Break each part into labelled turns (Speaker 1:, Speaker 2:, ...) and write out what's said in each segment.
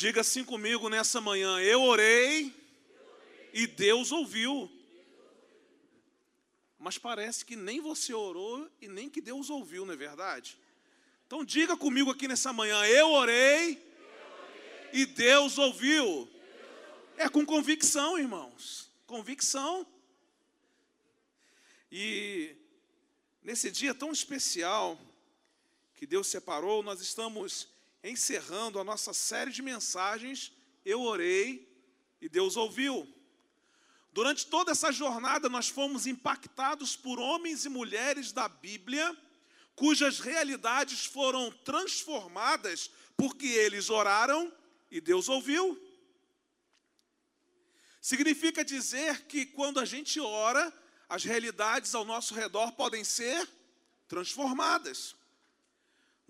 Speaker 1: Diga assim comigo nessa manhã: eu orei e Deus ouviu. Mas parece que nem você orou e nem que Deus ouviu, não é verdade? Então diga comigo aqui nessa manhã: eu orei e Deus ouviu. É com convicção, irmãos. Convicção. E nesse dia tão especial que Deus separou, nós estamos encerrando a nossa série de mensagens. Eu orei e Deus ouviu. Durante toda essa jornada, nós fomos impactados por homens e mulheres da Bíblia, cujas realidades foram transformadas porque eles oraram e Deus ouviu. Significa dizer que quando a gente ora, as realidades ao nosso redor podem ser transformadas.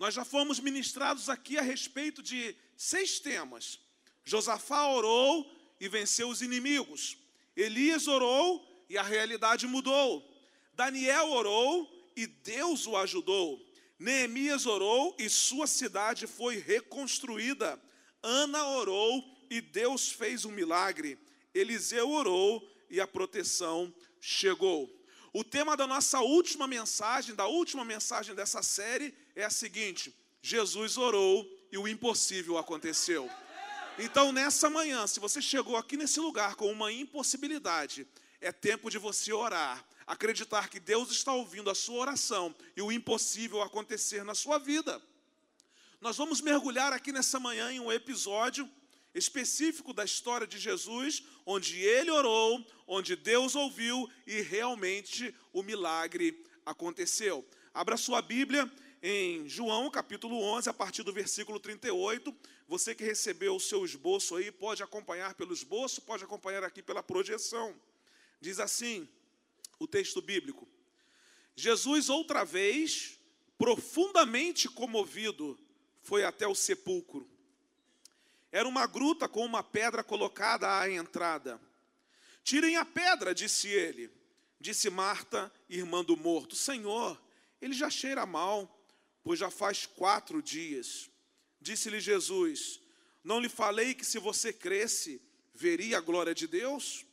Speaker 1: Nós já fomos ministrados aqui a respeito de seis temas. Josafá orou e venceu os inimigos. Elias orou e a realidade mudou. Daniel orou e Deus o ajudou. Neemias orou e sua cidade foi reconstruída. Ana orou e Deus fez um milagre. Eliseu orou e a proteção chegou. O tema da nossa última mensagem, da última mensagem dessa série, é a seguinte: Jesus orou e o impossível aconteceu. Então, nessa manhã, se você chegou aqui nesse lugar com uma impossibilidade, é tempo de você orar, acreditar que Deus está ouvindo a sua oração e o impossível acontecer na sua vida. Nós vamos mergulhar aqui nessa manhã em um episódio específico da história de Jesus, onde ele orou, onde Deus ouviu e realmente o milagre aconteceu. Abra sua Bíblia em João capítulo 11, a partir do versículo 38. Você que recebeu o seu esboço aí, pode acompanhar pelo esboço, pode acompanhar aqui pela projeção. Diz assim o texto bíblico: Jesus, outra vez, profundamente comovido, foi até o sepulcro. Era uma gruta com uma pedra colocada à entrada. Tirem a pedra, disse ele. Disse Marta, irmã do morto: Senhor, ele já cheira mal pois já faz quatro dias. Disse-lhe Jesus: Não lhe falei que se você cresce, veria a glória de Deus?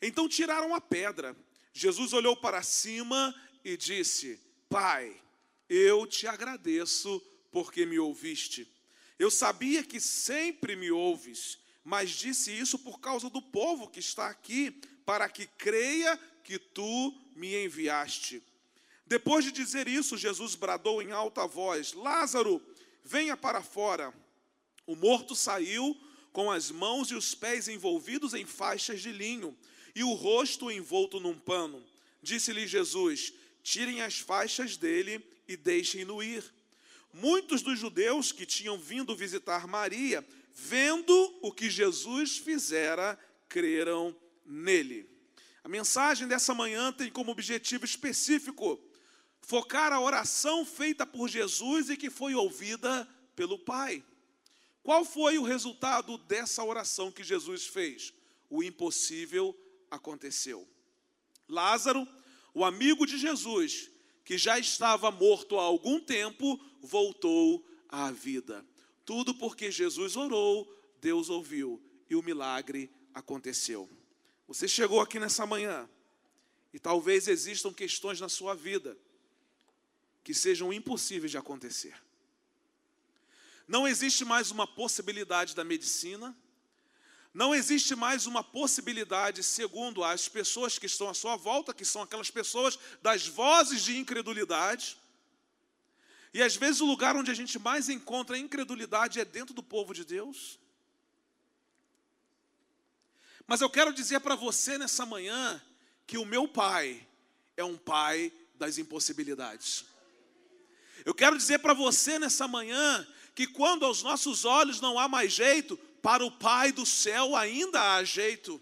Speaker 1: Então tiraram a pedra. Jesus olhou para cima e disse: Pai, eu te agradeço porque me ouviste. Eu sabia que sempre me ouves, mas disse isso por causa do povo que está aqui, para que creia que tu me enviaste. Depois de dizer isso, Jesus bradou em alta voz: Lázaro, venha para fora. O morto saiu com as mãos e os pés envolvidos em faixas de linho e o rosto envolto num pano. Disse-lhe Jesus: Tirem as faixas dele e deixem-no ir. Muitos dos judeus que tinham vindo visitar Maria, vendo o que Jesus fizera, creram nele. A mensagem dessa manhã tem como objetivo específico focar a oração feita por Jesus e que foi ouvida pelo Pai. Qual foi o resultado dessa oração que Jesus fez? O impossível aconteceu. Lázaro, o amigo de Jesus, que já estava morto há algum tempo, voltou à vida. Tudo porque Jesus orou, Deus ouviu e o milagre aconteceu. Você chegou aqui nessa manhã e talvez existam questões na sua vida que sejam impossíveis de acontecer. Não existe mais uma possibilidade da medicina, não existe mais uma possibilidade, segundo as pessoas que estão à sua volta, que são aquelas pessoas das vozes de incredulidade. E às vezes o lugar onde a gente mais encontra incredulidade é dentro do povo de Deus. Mas eu quero dizer para você nessa manhã que o meu pai é um pai das impossibilidades. Eu quero dizer para você nessa manhã que quando aos nossos olhos não há mais jeito, para o Pai do céu ainda há jeito.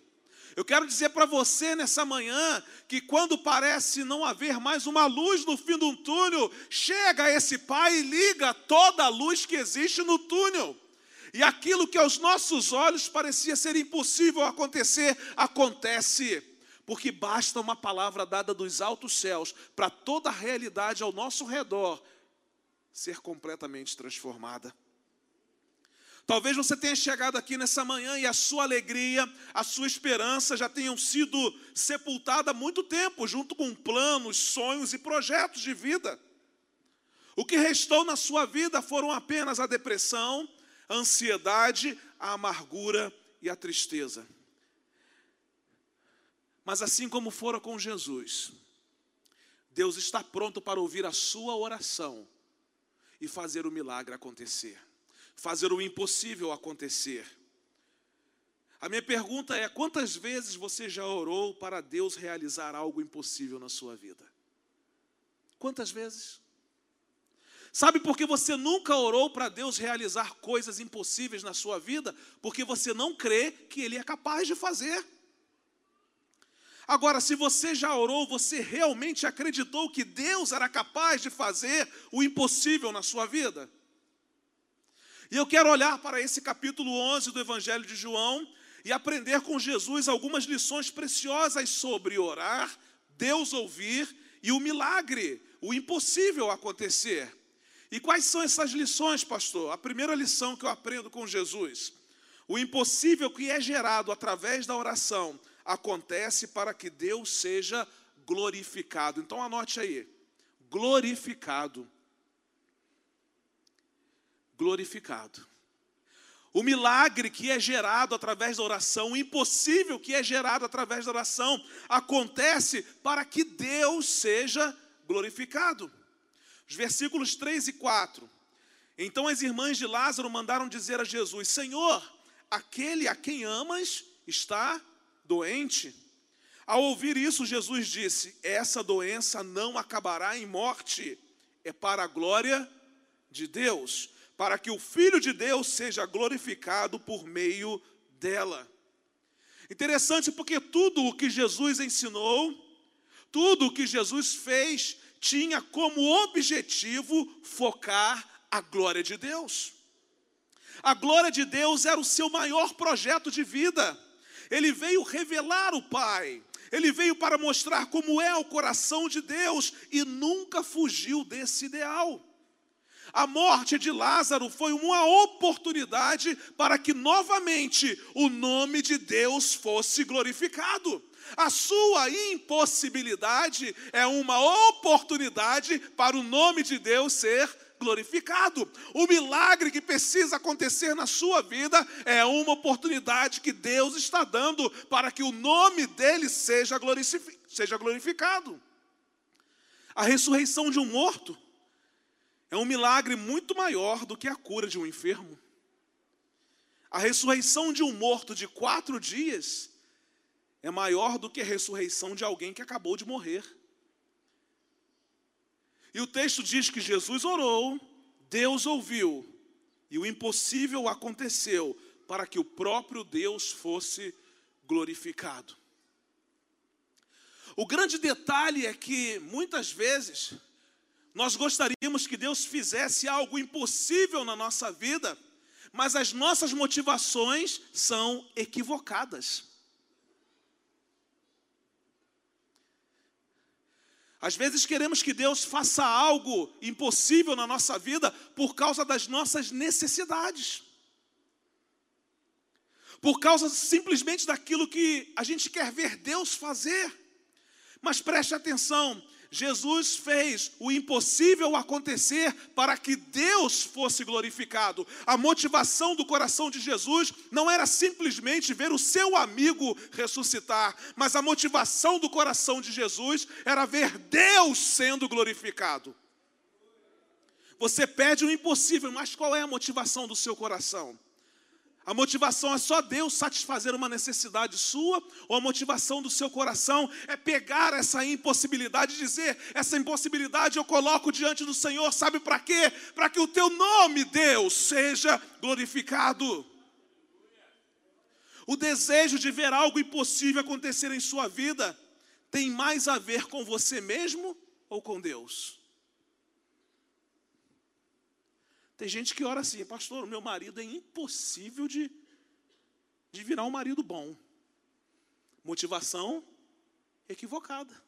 Speaker 1: Eu quero dizer para você nessa manhã que quando parece não haver mais uma luz no fim do túnel, chega esse Pai e liga toda a luz que existe no túnel. E aquilo que aos nossos olhos parecia ser impossível acontecer, acontece. Porque basta uma palavra dada dos altos céus para toda a realidade ao nosso redor ser completamente transformada. Talvez você tenha chegado aqui nessa manhã e a sua alegria, a sua esperança já tenham sido sepultada há muito tempo, junto com planos, sonhos e projetos de vida. O que restou na sua vida foram apenas a depressão, a ansiedade, a amargura e a tristeza. Mas assim como fora com Jesus, Deus está pronto para ouvir a sua oração e fazer o milagre acontecer, fazer o impossível acontecer. A minha pergunta é: quantas vezes você já orou para Deus realizar algo impossível na sua vida? Quantas vezes? Sabe por que você nunca orou para Deus realizar coisas impossíveis na sua vida? Porque você não crê que Ele é capaz de fazer. Agora, se você já orou, você realmente acreditou que Deus era capaz de fazer o impossível na sua vida? E eu quero olhar para esse capítulo 11 do Evangelho de João e aprender com Jesus algumas lições preciosas sobre orar, Deus ouvir e o milagre, o impossível acontecer. E quais são essas lições, pastor? A primeira lição que eu aprendo com Jesus: o impossível que é gerado através da oração acontece para que Deus seja glorificado. Então anote aí: glorificado. Glorificado. O milagre que é gerado através da oração, o impossível que é gerado através da oração, acontece para que Deus seja glorificado. Os versículos 3 e 4. Então as irmãs de Lázaro mandaram dizer a Jesus: Senhor, aquele a quem amas está doente. Ao ouvir isso, Jesus disse: Essa doença não acabará em morte, é para a glória de Deus, para que o Filho de Deus seja glorificado por meio dela. Interessante porque tudo o que Jesus ensinou, tudo o que Jesus fez, tinha como objetivo focar a glória de Deus. A glória de Deus era o seu maior projeto de vida. Ele veio revelar o Pai. Ele veio para mostrar como é o coração de Deus e nunca fugiu desse ideal. A morte de Lázaro foi uma oportunidade para que novamente o nome de Deus fosse glorificado. A sua impossibilidade é uma oportunidade para o nome de Deus ser glorificado. O milagre que precisa acontecer na sua vida é uma oportunidade que Deus está dando para que o nome dele seja glorificado. A ressurreição de um morto é um milagre muito maior do que a cura de um enfermo. A ressurreição de um morto de quatro dias é maior do que a ressurreição de alguém que acabou de morrer. E o texto diz que Jesus orou, Deus ouviu, e o impossível aconteceu para que o próprio Deus fosse glorificado. O grande detalhe é que muitas vezes nós gostaríamos que Deus fizesse algo impossível na nossa vida, mas as nossas motivações são equivocadas. Às vezes queremos que Deus faça algo impossível na nossa vida por causa das nossas necessidades. Por causa simplesmente daquilo que a gente quer ver Deus fazer. Mas preste atenção, Jesus fez o impossível acontecer para que Deus fosse glorificado. A motivação do coração de Jesus não era simplesmente ver o seu amigo ressuscitar, mas a motivação do coração de Jesus era ver Deus sendo glorificado. Você pede o impossível, mas qual é a motivação do seu coração? A motivação é só Deus satisfazer uma necessidade sua, ou a motivação do seu coração é pegar essa impossibilidade e dizer: essa impossibilidade eu coloco diante do Senhor, sabe para quê? Para que o teu nome, Deus, seja glorificado. O desejo de ver algo impossível acontecer em sua vida tem mais a ver com você mesmo ou com Deus? Tem gente que ora assim, pastor, meu marido é impossível de, de virar um marido bom. Motivação equivocada.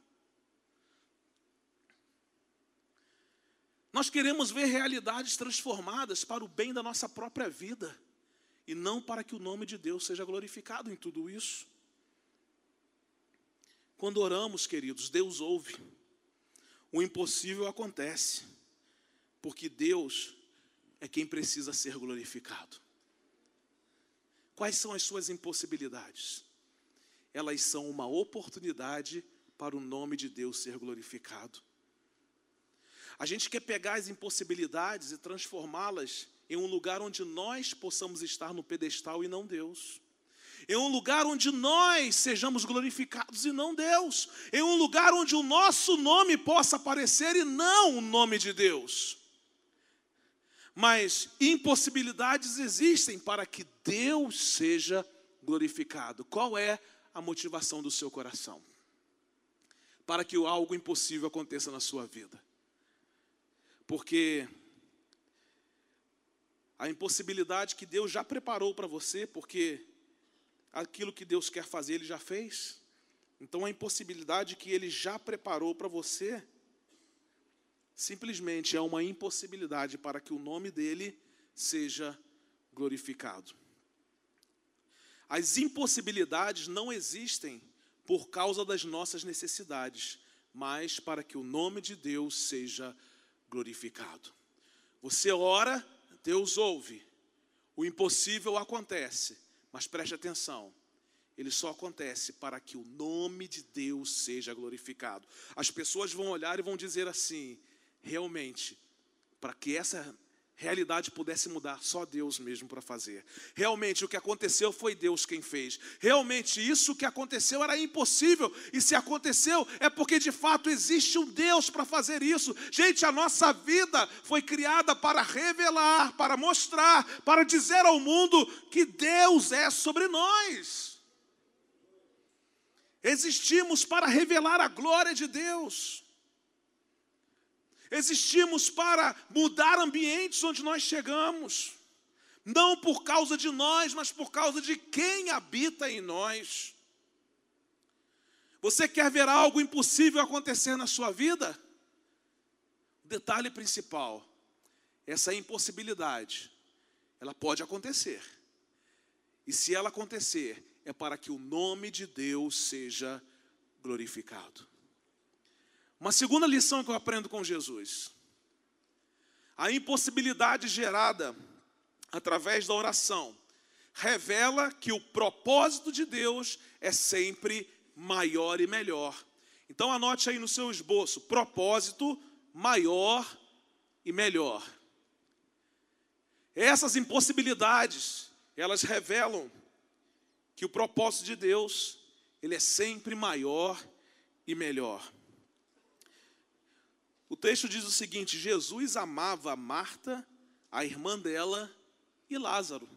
Speaker 1: Nós queremos ver realidades transformadas para o bem da nossa própria vida. e não para que o nome de Deus seja glorificado em tudo isso. Quando oramos, queridos, Deus ouve. O impossível acontece, porque Deus é quem precisa ser glorificado. Quais são as suas impossibilidades? Elas são uma oportunidade para o nome de Deus ser glorificado. A gente quer pegar as impossibilidades e transformá-las em um lugar onde nós possamos estar no pedestal e não Deus. Em um lugar onde nós sejamos glorificados e não Deus. Em um lugar onde o nosso nome possa aparecer e não o nome de Deus. Mas impossibilidades existem para que Deus seja glorificado. Qual é a motivação do seu coração? Para que algo impossível aconteça na sua vida. Porque a impossibilidade que Deus já preparou para você, porque aquilo que Deus quer fazer, Ele já fez. Então a impossibilidade que Ele já preparou para você, simplesmente é uma impossibilidade para que o nome dEle seja glorificado. As impossibilidades não existem por causa das nossas necessidades, mas para que o nome de Deus seja glorificado. Você ora, Deus ouve. O impossível acontece, mas preste atenção. Ele só acontece para que o nome de Deus seja glorificado. As pessoas vão olhar e vão dizer assim: realmente, para que essa realidade pudesse mudar, só Deus mesmo para fazer. Realmente o que aconteceu foi Deus quem fez. Realmente isso que aconteceu era impossível, e se aconteceu é porque de fato existe um Deus para fazer isso. Gente, a nossa vida foi criada para revelar, para mostrar, para dizer ao mundo que Deus é sobre nós. Existimos para revelar a glória de Deus. Existimos para mudar ambientes onde nós chegamos, não por causa de nós, mas por causa de quem habita em nós. Você quer ver algo impossível acontecer na sua vida? Detalhe principal: essa impossibilidade, ela pode acontecer. E se ela acontecer, é para que o nome de Deus seja glorificado. Uma segunda lição que eu aprendo com Jesus: a impossibilidade gerada através da oração revela que o propósito de Deus é sempre maior e melhor. Então anote aí no seu esboço: propósito maior e melhor. Essas impossibilidades, elas revelam que o propósito de Deus, ele é sempre maior e melhor. O texto diz o seguinte: Jesus amava Marta, a irmã dela e Lázaro.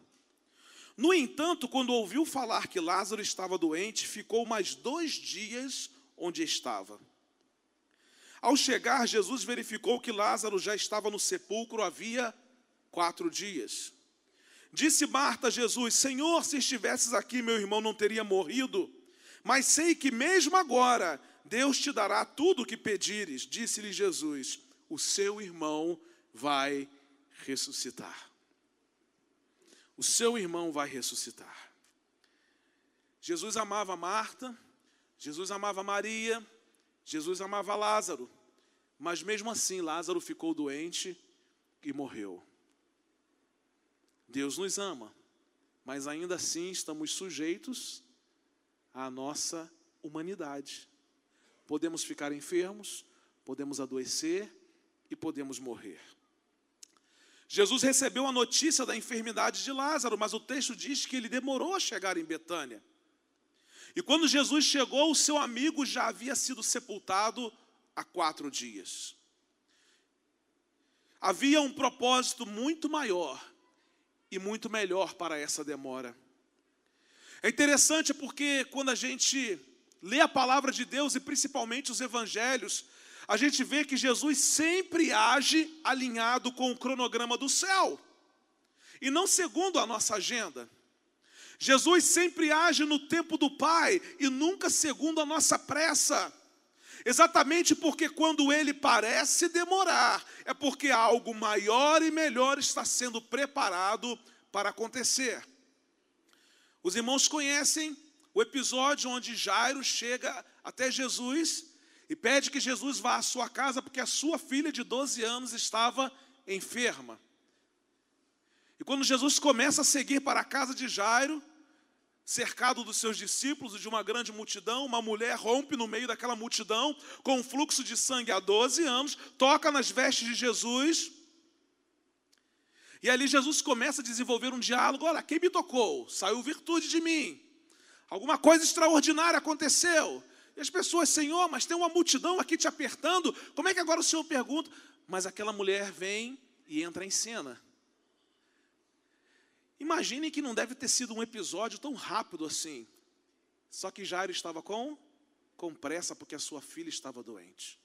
Speaker 1: No entanto, quando ouviu falar que Lázaro estava doente, ficou mais dois dias onde estava. Ao chegar, Jesus verificou que Lázaro já estava no sepulcro havia quatro dias. Disse Marta a Jesus: Senhor, se estivesses aqui, meu irmão não teria morrido. Mas sei que mesmo agora Deus te dará tudo o que pedires, disse-lhe Jesus: o seu irmão vai ressuscitar. O seu irmão vai ressuscitar. Jesus amava Marta, Jesus amava Maria, Jesus amava Lázaro, mas mesmo assim Lázaro ficou doente e morreu. Deus nos ama, mas ainda assim estamos sujeitos à nossa humanidade. Podemos ficar enfermos, podemos adoecer e podemos morrer. Jesus recebeu a notícia da enfermidade de Lázaro, mas o texto diz que ele demorou a chegar em Betânia. E quando Jesus chegou, o seu amigo já havia sido sepultado há quatro dias. Havia um propósito muito maior e muito melhor para essa demora. É interessante porque quando a gente lê a palavra de Deus e principalmente os evangelhos, a gente vê que Jesus sempre age alinhado com o cronograma do céu, e não segundo a nossa agenda. Jesus sempre age no tempo do Pai e nunca segundo a nossa pressa. Exatamente porque quando ele parece demorar, é porque algo maior e melhor está sendo preparado para acontecer. Os irmãos conhecem o episódio onde Jairo chega até Jesus e pede que Jesus vá à sua casa porque a sua filha de 12 anos estava enferma. E quando Jesus começa a seguir para a casa de Jairo, cercado dos seus discípulos e de uma grande multidão, uma mulher rompe no meio daquela multidão com um fluxo de sangue há 12 anos, toca nas vestes de Jesus. E ali Jesus começa a desenvolver um diálogo: olha, quem me tocou? Saiu virtude de mim. Alguma coisa extraordinária aconteceu. E as pessoas, Senhor, mas tem uma multidão aqui te apertando. Como é que agora o Senhor pergunta? Mas aquela mulher vem e entra em cena. Imaginem que não deve ter sido um episódio tão rápido assim. Só que Jairo estava com, com pressa porque a sua filha estava doente.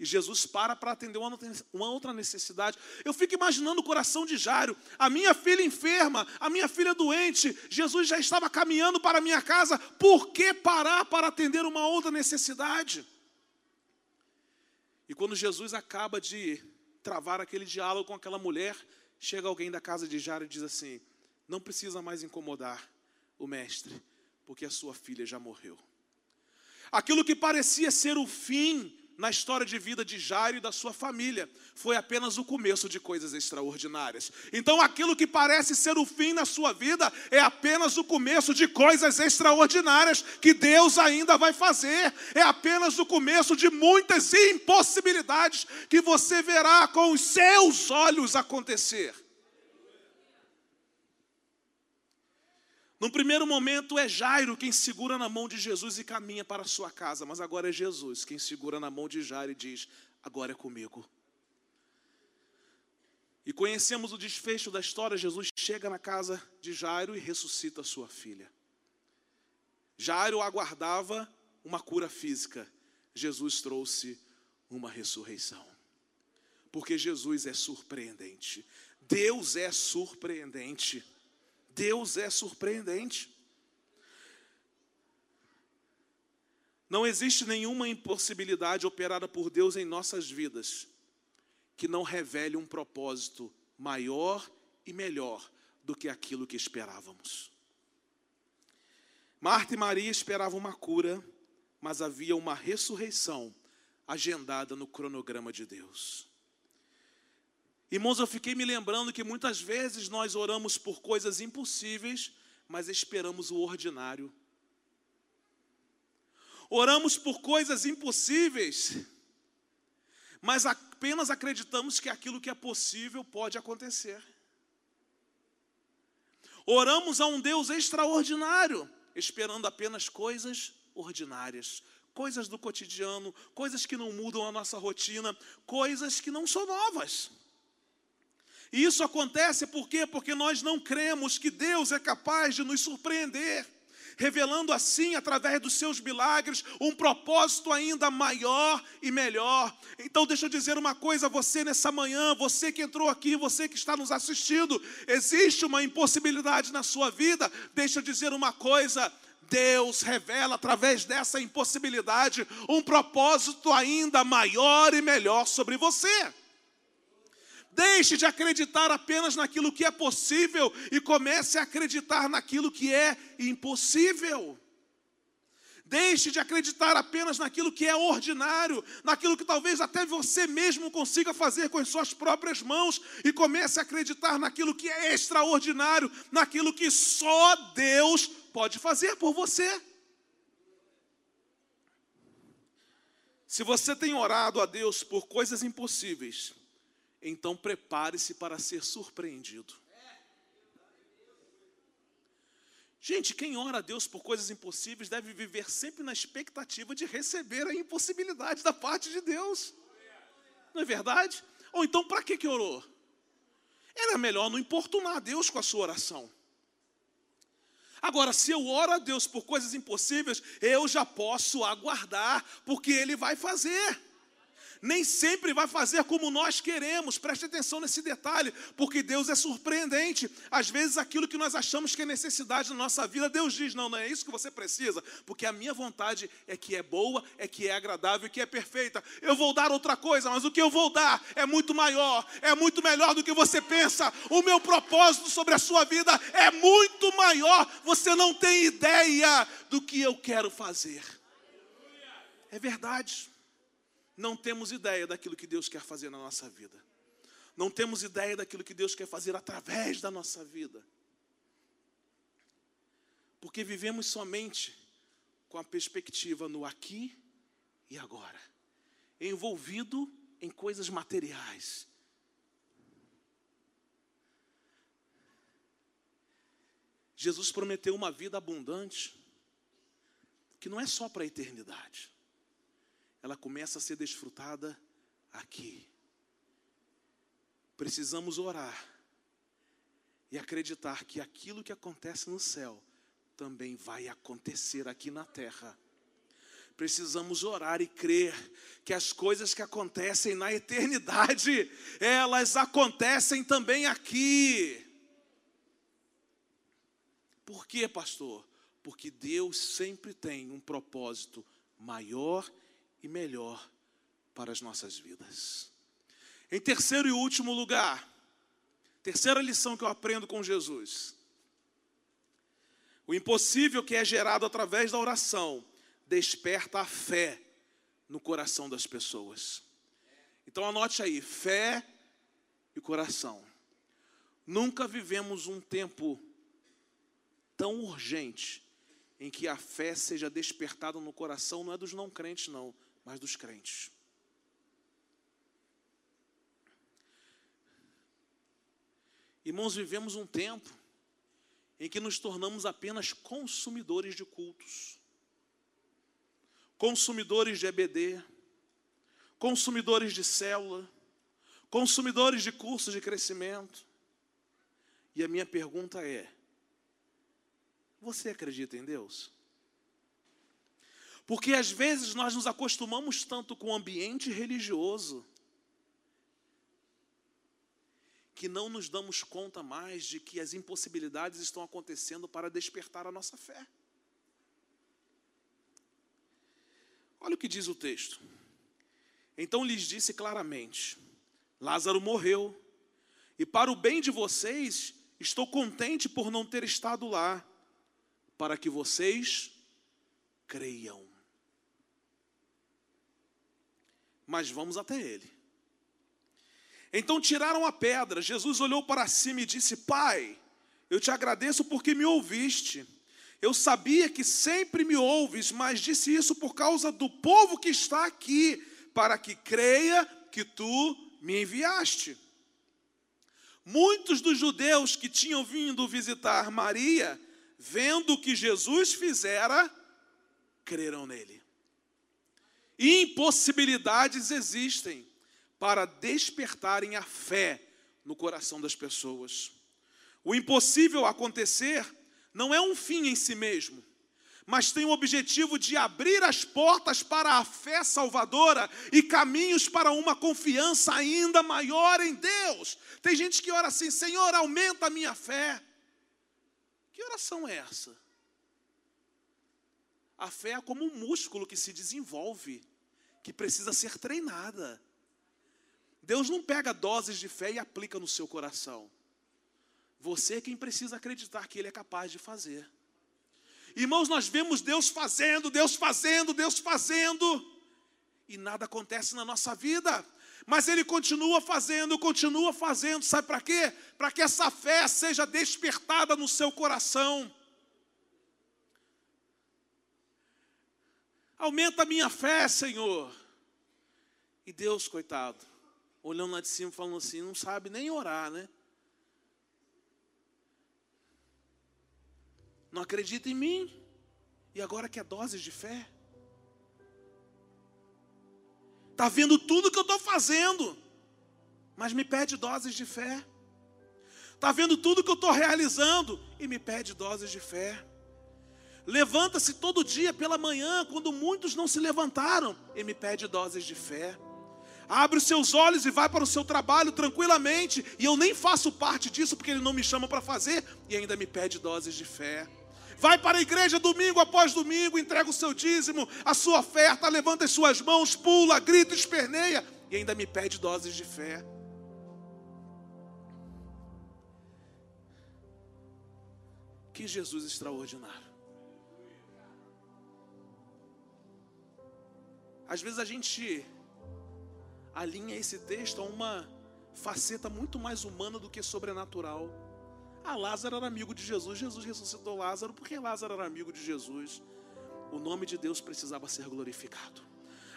Speaker 1: E Jesus para para atender uma, outra necessidade. Eu fico imaginando o coração de Jairo. A minha filha enferma, a minha filha doente. Jesus já estava caminhando para minha casa. Por que parar para atender uma outra necessidade? E quando Jesus acaba de travar aquele diálogo com aquela mulher, chega alguém da casa de Jairo e diz assim: Não precisa mais incomodar o mestre, porque a sua filha já morreu. Aquilo que parecia ser o fim na história de vida de Jairo e da sua família. Foi apenas o começo de coisas extraordinárias. Então, aquilo que parece ser o fim na sua vida é apenas o começo de coisas extraordinárias que Deus ainda vai fazer. É apenas o começo de muitas impossibilidades que você verá com os seus olhos acontecer. No primeiro momento é Jairo quem segura na mão de Jesus e caminha para a sua casa, mas agora é Jesus quem segura na mão de Jairo e diz: Agora é comigo. E conhecemos o desfecho da história: Jesus chega na casa de Jairo e ressuscita sua filha. Jairo aguardava uma cura física, Jesus trouxe uma ressurreição. Porque Jesus é surpreendente, Deus é surpreendente. Deus é surpreendente. Não existe nenhuma impossibilidade operada por Deus em nossas vidas que não revele um propósito maior e melhor do que aquilo que esperávamos. Marta e Maria esperavam uma cura, mas havia uma ressurreição agendada no cronograma de Deus. Irmãos, eu fiquei me lembrando que muitas vezes nós oramos por coisas impossíveis, mas esperamos o ordinário. Oramos por coisas impossíveis, mas apenas acreditamos que aquilo que é possível pode acontecer. Oramos a um Deus extraordinário, esperando apenas coisas ordinárias, coisas do cotidiano, coisas que não mudam a nossa rotina, coisas que não são novas. E isso acontece por quê? Porque nós não cremos que Deus é capaz de nos surpreender, revelando assim, através dos seus milagres, um propósito ainda maior e melhor. Então, deixa eu dizer uma coisa a você nessa manhã, você que entrou aqui, você que está nos assistindo, existe uma impossibilidade na sua vida, deixa eu dizer uma coisa. Deus revela através dessa impossibilidade um propósito ainda maior e melhor sobre você. Deixe de acreditar apenas naquilo que é possível e comece a acreditar naquilo que é impossível. Deixe de acreditar apenas naquilo que é ordinário, naquilo que talvez até você mesmo consiga fazer com as suas próprias mãos e comece a acreditar naquilo que é extraordinário, naquilo que só Deus pode fazer por você. Se você tem orado a Deus por coisas impossíveis, então prepare-se para ser surpreendido. Gente, quem ora a Deus por coisas impossíveis deve viver sempre na expectativa de receber a impossibilidade da parte de Deus. Não é verdade? Ou então, para que que orou? Era melhor não importunar Deus com a sua oração. Agora, se eu oro a Deus por coisas impossíveis, eu já posso aguardar, porque Ele vai fazer. Nem sempre vai fazer como nós queremos. Preste atenção nesse detalhe, porque Deus é surpreendente. Às vezes, aquilo que nós achamos que é necessidade na nossa vida, Deus diz: não, não é isso que você precisa, porque a minha vontade é que é boa, é que é agradável e que é perfeita. Eu vou dar outra coisa, mas o que eu vou dar é muito maior, é muito melhor do que você pensa. O meu propósito sobre a sua vida é muito maior. Você não tem ideia do que eu quero fazer. É verdade não temos ideia daquilo que Deus quer fazer na nossa vida. Não temos ideia daquilo que Deus quer fazer através da nossa vida. Porque vivemos somente com a perspectiva no aqui e agora, envolvido em coisas materiais. Jesus prometeu uma vida abundante, que não é só para a eternidade ela começa a ser desfrutada aqui. Precisamos orar e acreditar que aquilo que acontece no céu também vai acontecer aqui na terra. Precisamos orar e crer que as coisas que acontecem na eternidade, elas acontecem também aqui. Por quê, pastor? Porque Deus sempre tem um propósito maior e melhor para as nossas vidas. Em terceiro e último lugar, terceira lição que eu aprendo com Jesus. O impossível que é gerado através da oração desperta a fé no coração das pessoas. Então anote aí, fé e coração. Nunca vivemos um tempo tão urgente em que a fé seja despertada no coração, não é dos não crentes, não, mas dos crentes. Irmãos, vivemos um tempo em que nos tornamos apenas consumidores de cultos, consumidores de EBD, consumidores de célula, consumidores de cursos de crescimento. E a minha pergunta é: você acredita em Deus? Porque às vezes nós nos acostumamos tanto com o ambiente religioso que não nos damos conta mais de que as impossibilidades estão acontecendo para despertar a nossa fé. Olha o que diz o texto. Então lhes disse claramente: Lázaro morreu, e para o bem de vocês, estou contente por não ter estado lá, para que vocês creiam. Mas vamos até ele. Então tiraram a pedra. Jesus olhou para cima e disse: Pai, eu te agradeço porque me ouviste. Eu sabia que sempre me ouves, mas disse isso por causa do povo que está aqui, para que creia que tu me enviaste. Muitos dos judeus que tinham vindo visitar Maria, vendo o que Jesus fizera, creram nele. Impossibilidades existem para despertarem a fé no coração das pessoas. O impossível acontecer não é um fim em si mesmo, mas tem o objetivo de abrir as portas para a fé salvadora e caminhos para uma confiança ainda maior em Deus. Tem gente que ora assim: Senhor, aumenta a minha fé. Que oração é essa? A fé é como um músculo que se desenvolve que precisa ser treinada. Deus não pega doses de fé e aplica no seu coração. Você é quem precisa acreditar que Ele é capaz de fazer. Irmãos, nós vemos Deus fazendo, Deus fazendo, Deus fazendo, e nada acontece na nossa vida. Mas Ele continua fazendo, continua fazendo, sabe para quê? Para que essa fé seja despertada no seu coração. Aumenta a minha fé, Senhor. E Deus, coitado, olhando lá de cima, falando assim, não sabe nem orar, né? Não acredita em mim. E agora quer doses de fé? Está vendo tudo que eu estou fazendo, mas me pede doses de fé. Está vendo tudo que eu estou realizando e me pede doses de fé. Levanta-se todo dia pela manhã, quando muitos não se levantaram, e me pede doses de fé. abre os seus olhos e vai para o seu trabalho tranquilamente, e eu nem faço parte disso porque ele não me chama para fazer e ainda me pede doses de fé. Vai para a igreja domingo após domingo, entrega o seu dízimo, a sua oferta, levanta as suas mãos, pula, grita, esperneia e ainda me pede doses de fé. Que Jesus extraordinário. Às vezes a gente alinha esse texto a uma faceta muito mais humana do que sobrenatural. Ah, Lázaro era amigo de Jesus, Jesus ressuscitou Lázaro, porque Lázaro era amigo de Jesus. O nome de Deus precisava ser glorificado.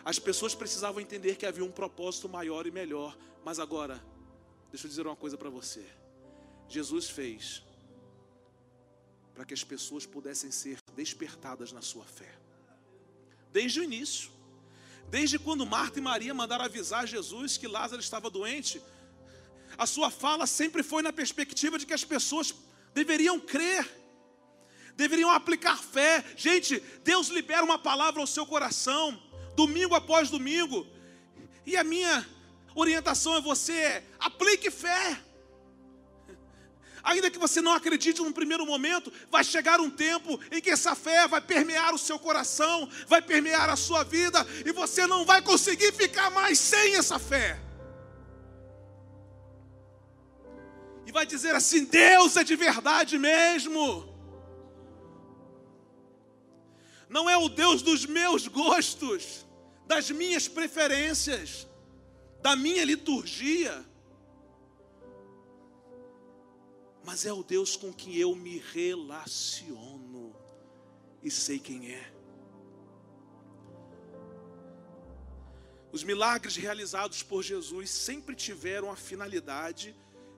Speaker 1: As pessoas precisavam entender que havia um propósito maior e melhor. Mas agora, deixa eu dizer uma coisa para você. Jesus fez para que as pessoas pudessem ser despertadas na sua fé. Desde o início. Desde quando Marta e Maria mandaram avisar Jesus que Lázaro estava doente, a sua fala sempre foi na perspectiva de que as pessoas deveriam crer, deveriam aplicar fé. Gente, Deus libera uma palavra ao seu coração, domingo após domingo, e a minha orientação é você: aplique fé. Ainda que você não acredite num primeiro momento, vai chegar um tempo em que essa fé vai permear o seu coração, vai permear a sua vida, e você não vai conseguir ficar mais sem essa fé. E vai dizer assim: Deus é de verdade mesmo. Não é o Deus dos meus gostos, das minhas preferências, da minha liturgia mas é o Deus com quem eu me relaciono e sei quem é. Os milagres realizados por Jesus sempre tiveram a finalidade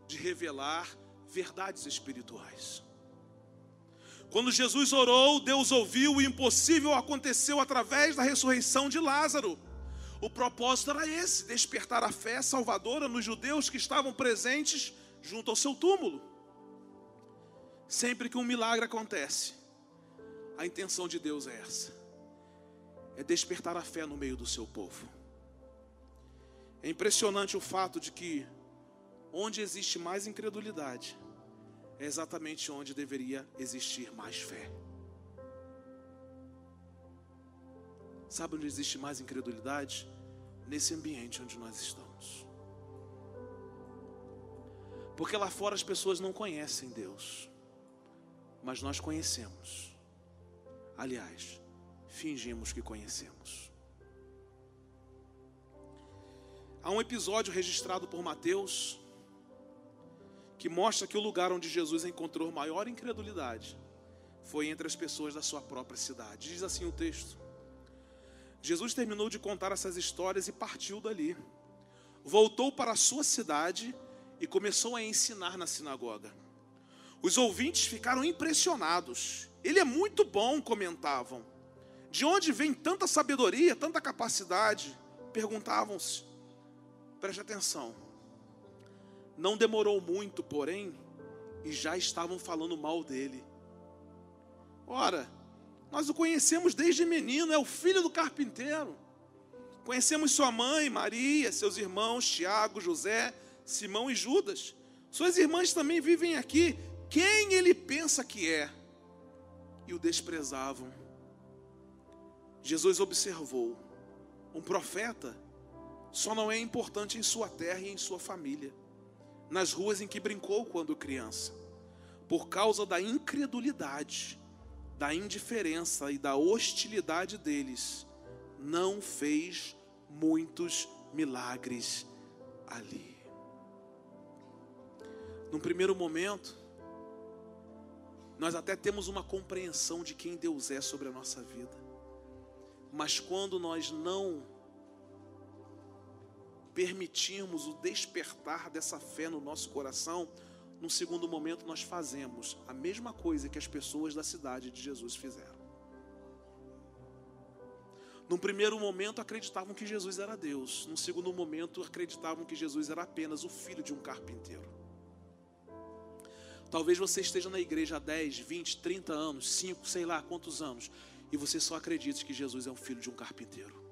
Speaker 1: de revelar verdades espirituais. Quando Jesus orou, Deus ouviu, o impossível aconteceu através da ressurreição de Lázaro. O propósito era esse: despertar a fé salvadora nos judeus que estavam presentes junto ao seu túmulo. Sempre que um milagre acontece, a intenção de Deus é essa: é despertar a fé no meio do seu povo. É impressionante o fato de que, onde existe mais incredulidade, é exatamente onde deveria existir mais fé. Sabe onde existe mais incredulidade? Nesse ambiente onde nós estamos. Porque lá fora as pessoas não conhecem Deus mas nós conhecemos. Aliás, fingimos que conhecemos. Há um episódio registrado por Mateus que mostra que o lugar onde Jesus encontrou maior incredulidade foi entre as pessoas da sua própria cidade. Diz assim o texto: Jesus terminou de contar essas histórias e partiu dali. Voltou para a sua cidade e começou a ensinar na sinagoga. Os ouvintes ficaram impressionados. Ele é muito bom, comentavam. De onde vem tanta sabedoria, tanta capacidade? Perguntavam-se. Preste atenção. Não demorou muito, porém, e já estavam falando mal dele. Ora, nós o conhecemos desde menino, é o filho do carpinteiro. Conhecemos sua mãe, Maria, seus irmãos, Tiago, José, Simão e Judas. Suas irmãs também vivem aqui quem ele pensa que é, e o desprezavam. Jesus observou: um profeta só não é importante em sua terra e em sua família, nas ruas em que brincou quando criança, por causa da incredulidade, da indiferença e da hostilidade deles, não fez muitos milagres ali. Num primeiro momento, nós até temos uma compreensão de quem Deus é sobre a nossa vida. Mas quando nós não permitirmos o despertar dessa fé no nosso coração, num segundo momento nós fazemos a mesma coisa que as pessoas da cidade de Jesus fizeram. Num primeiro momento acreditavam que Jesus era Deus, num segundo momento acreditavam que Jesus era apenas o filho de um carpinteiro. Talvez você esteja na igreja há 10, 20, 30 anos, 5, sei lá quantos anos, e você só acredite que Jesus é um filho de um carpinteiro.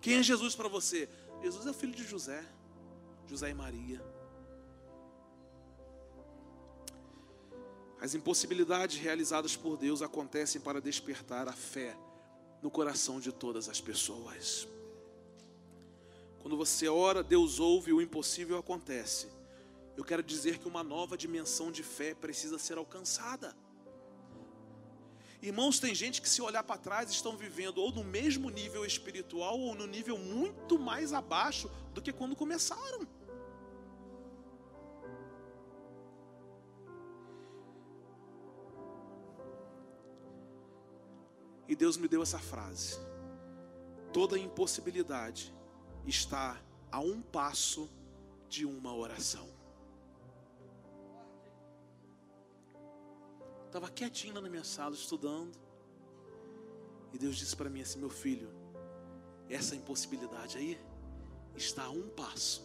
Speaker 1: Quem é Jesus para você? Jesus é o filho de José, José e Maria. As impossibilidades realizadas por Deus acontecem para despertar a fé no coração de todas as pessoas. Quando você ora, Deus ouve e o impossível acontece. Eu quero dizer que uma nova dimensão de fé precisa ser alcançada. Irmãos, tem gente que se olhar para trás estão vivendo ou no mesmo nível espiritual ou no nível muito mais abaixo do que quando começaram. E Deus me deu essa frase: toda impossibilidade está a um passo de uma oração. Estava quietinho na minha sala estudando. E Deus disse para mim assim: Meu filho, essa impossibilidade aí está a um passo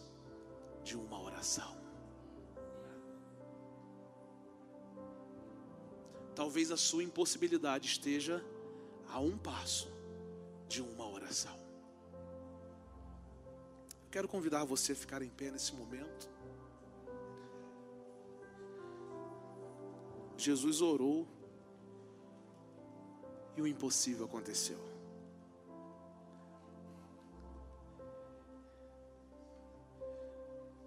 Speaker 1: de uma oração. Talvez a sua impossibilidade esteja a um passo de uma oração. Quero convidar você a ficar em pé nesse momento. Jesus orou e o impossível aconteceu.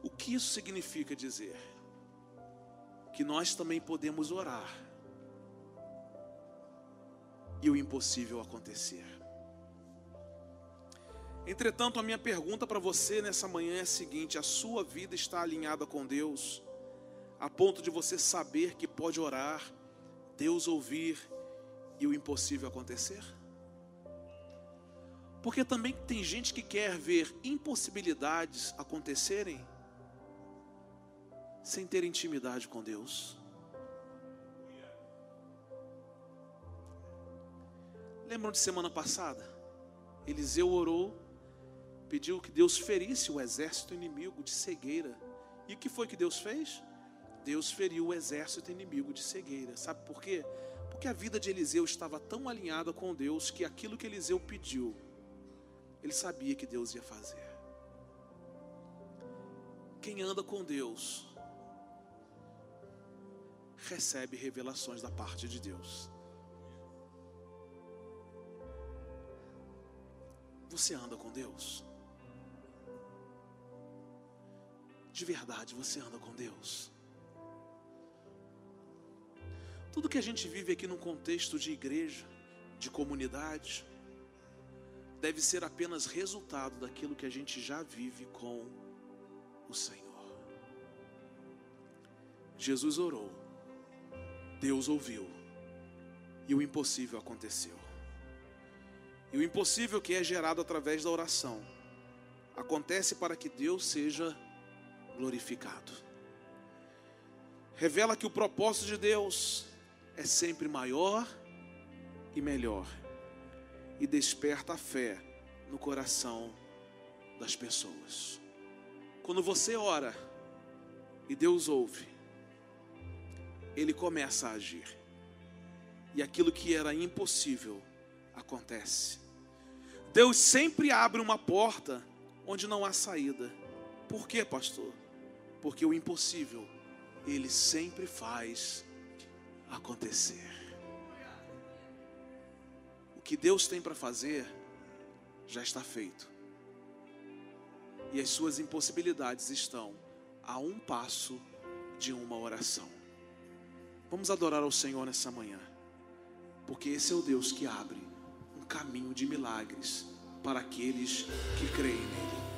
Speaker 1: O que isso significa dizer? Que nós também podemos orar e o impossível acontecer. Entretanto, a minha pergunta para você nessa manhã é a seguinte: a sua vida está alinhada com Deus? a ponto de você saber que pode orar, Deus ouvir e o impossível acontecer? Porque também tem gente que quer ver impossibilidades acontecerem sem ter intimidade com Deus. Lembram de semana passada? Eliseu orou, pediu que Deus ferisse o exército inimigo de cegueira. E o que foi que Deus fez? Deus feriu o exército inimigo de cegueira. Sabe por quê? Porque a vida de Eliseu estava tão alinhada com Deus que aquilo que Eliseu pediu, ele sabia que Deus ia fazer. Quem anda com Deus recebe revelações da parte de Deus. Você anda com Deus? De verdade, você anda com Deus? Tudo que a gente vive aqui num contexto de igreja, de comunidade, deve ser apenas resultado daquilo que a gente já vive com o Senhor. Jesus orou, Deus ouviu, e o impossível aconteceu. E o impossível que é gerado através da oração acontece para que Deus seja glorificado. Revela que o propósito de Deus é sempre maior e melhor e desperta a fé no coração das pessoas. Quando você ora e Deus ouve, Ele começa a agir, e aquilo que era impossível acontece. Deus sempre abre uma porta onde não há saída. Por quê, pastor? Porque o impossível Ele sempre faz acontecer. O que Deus tem para fazer já está feito. E as suas impossibilidades estão a um passo de uma oração. Vamos adorar ao Senhor nessa manhã, porque esse é o Deus que abre um caminho de milagres para aqueles que creem.